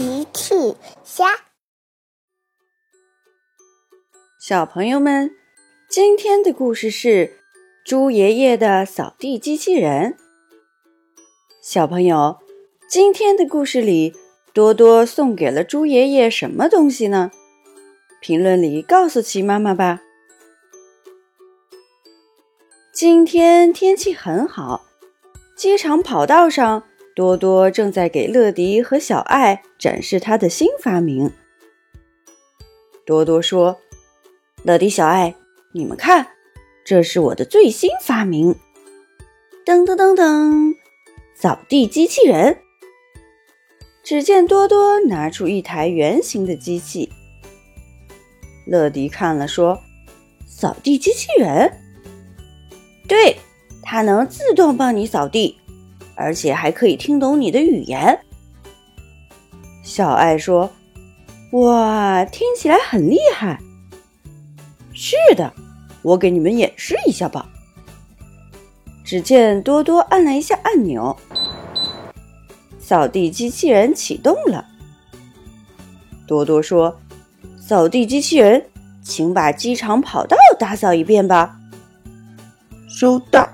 奇趣虾，小朋友们，今天的故事是猪爷爷的扫地机器人。小朋友，今天的故事里，多多送给了猪爷爷什么东西呢？评论里告诉奇妈妈吧。今天天气很好，机场跑道上。多多正在给乐迪和小爱展示他的新发明。多多说：“乐迪、小爱，你们看，这是我的最新发明！噔噔噔噔，扫地机器人。”只见多多拿出一台圆形的机器。乐迪看了说：“扫地机器人？对，它能自动帮你扫地。”而且还可以听懂你的语言。小爱说：“哇，听起来很厉害。”是的，我给你们演示一下吧。只见多多按了一下按钮，扫地机器人启动了。多多说：“扫地机器人，请把机场跑道打扫一遍吧。”收到。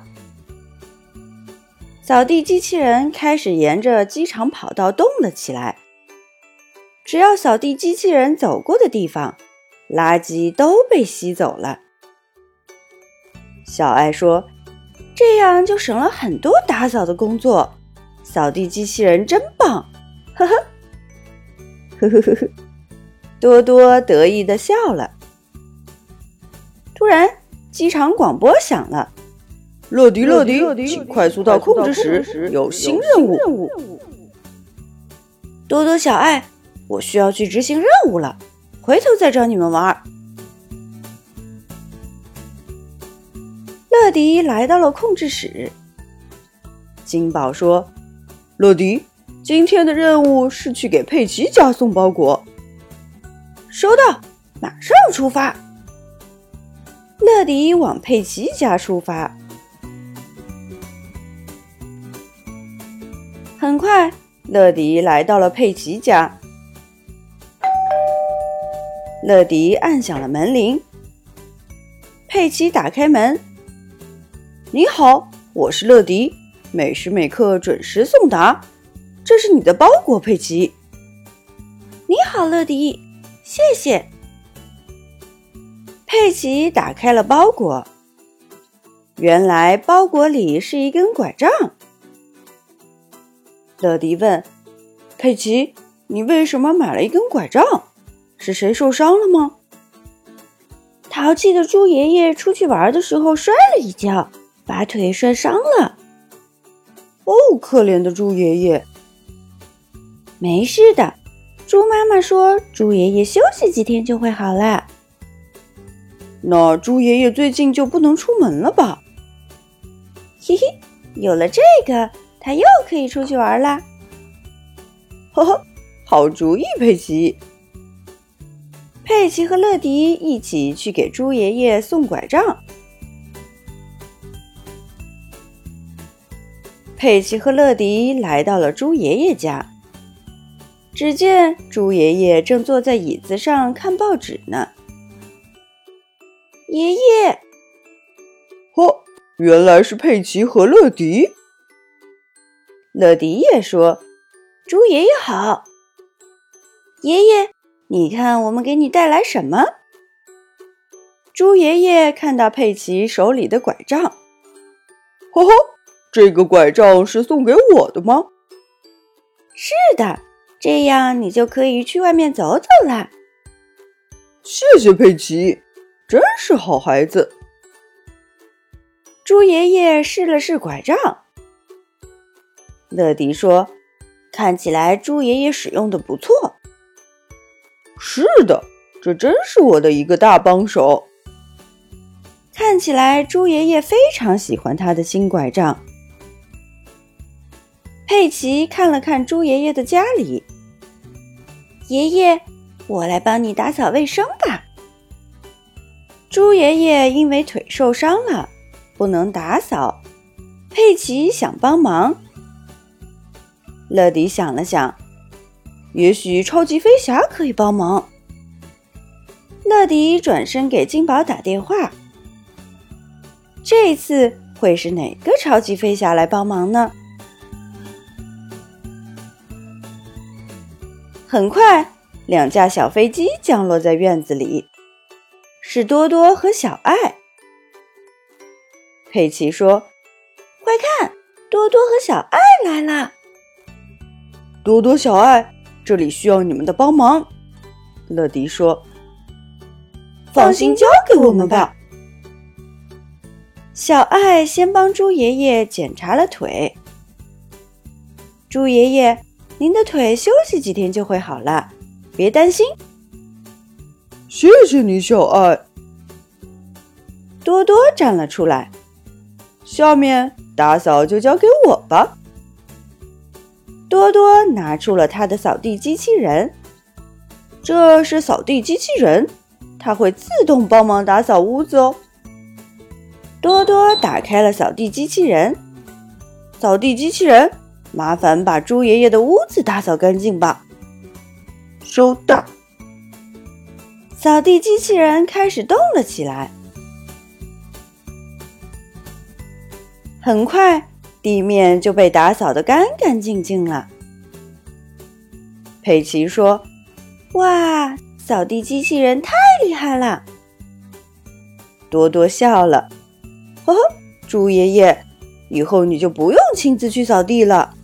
扫地机器人开始沿着机场跑道动了起来。只要扫地机器人走过的地方，垃圾都被吸走了。小爱说：“这样就省了很多打扫的工作。”扫地机器人真棒！呵呵，呵呵呵呵，多多得意的笑了。突然，机场广播响了。乐迪，乐迪，请快速到控制室，有新任务。多多，小爱，我需要去执行任务了，回头再找你们玩。乐迪来到了控制室。金宝说：“乐迪，今天的任务是去给佩奇家送包裹。”收到，马上出发。乐迪往佩奇家出发。很快，乐迪来到了佩奇家。乐迪按响了门铃。佩奇打开门：“你好，我是乐迪，每时每刻准时送达。这是你的包裹，佩奇。”“你好，乐迪，谢谢。”佩奇打开了包裹，原来包裹里是一根拐杖。乐迪问：“佩奇，你为什么买了一根拐杖？是谁受伤了吗？”淘气的猪爷爷出去玩的时候摔了一跤，把腿摔伤了。哦，可怜的猪爷爷。没事的，猪妈妈说，猪爷爷休息几天就会好了。那猪爷爷最近就不能出门了吧？嘿嘿，有了这个。他又可以出去玩啦！呵呵，好主意，佩奇。佩奇和乐迪一起去给猪爷爷送拐杖。佩奇和乐迪来到了猪爷爷家，只见猪爷爷正坐在椅子上看报纸呢。爷爷，嚯，原来是佩奇和乐迪。乐迪也说：“猪爷爷好，爷爷，你看我们给你带来什么？”猪爷爷看到佩奇手里的拐杖，呵呵，这个拐杖是送给我的吗？是的，这样你就可以去外面走走啦。谢谢佩奇，真是好孩子。猪爷爷试了试拐杖。乐迪说：“看起来猪爷爷使用的不错。”“是的，这真是我的一个大帮手。”看起来猪爷爷非常喜欢他的新拐杖。佩奇看了看猪爷爷的家里，“爷爷，我来帮你打扫卫生吧。”猪爷爷因为腿受伤了，不能打扫。佩奇想帮忙。乐迪想了想，也许超级飞侠可以帮忙。乐迪转身给金宝打电话。这次会是哪个超级飞侠来帮忙呢？很快，两架小飞机降落在院子里，是多多和小爱。佩奇说：“快看，多多和小爱来了！多多、小爱，这里需要你们的帮忙。”乐迪说：“放心，交给我们吧。”小爱先帮猪爷爷检查了腿。猪爷爷，您的腿休息几天就会好了，别担心。谢谢你，小爱。多多站了出来。下面打扫就交给我吧。多多拿出了他的扫地机器人，这是扫地机器人，它会自动帮忙打扫屋子哦。多多打开了扫地机器人，扫地机器人，麻烦把猪爷爷的屋子打扫干净吧。收到。扫地机器人开始动了起来。很快，地面就被打扫得干干净净了。佩奇说：“哇，扫地机器人太厉害了！”多多笑了：“呵呵，猪爷爷，以后你就不用亲自去扫地了。”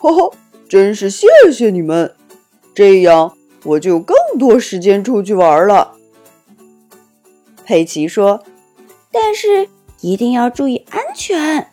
呵呵，真是谢谢你们，这样我就有更多时间出去玩了。佩奇说：“但是。”一定要注意安全！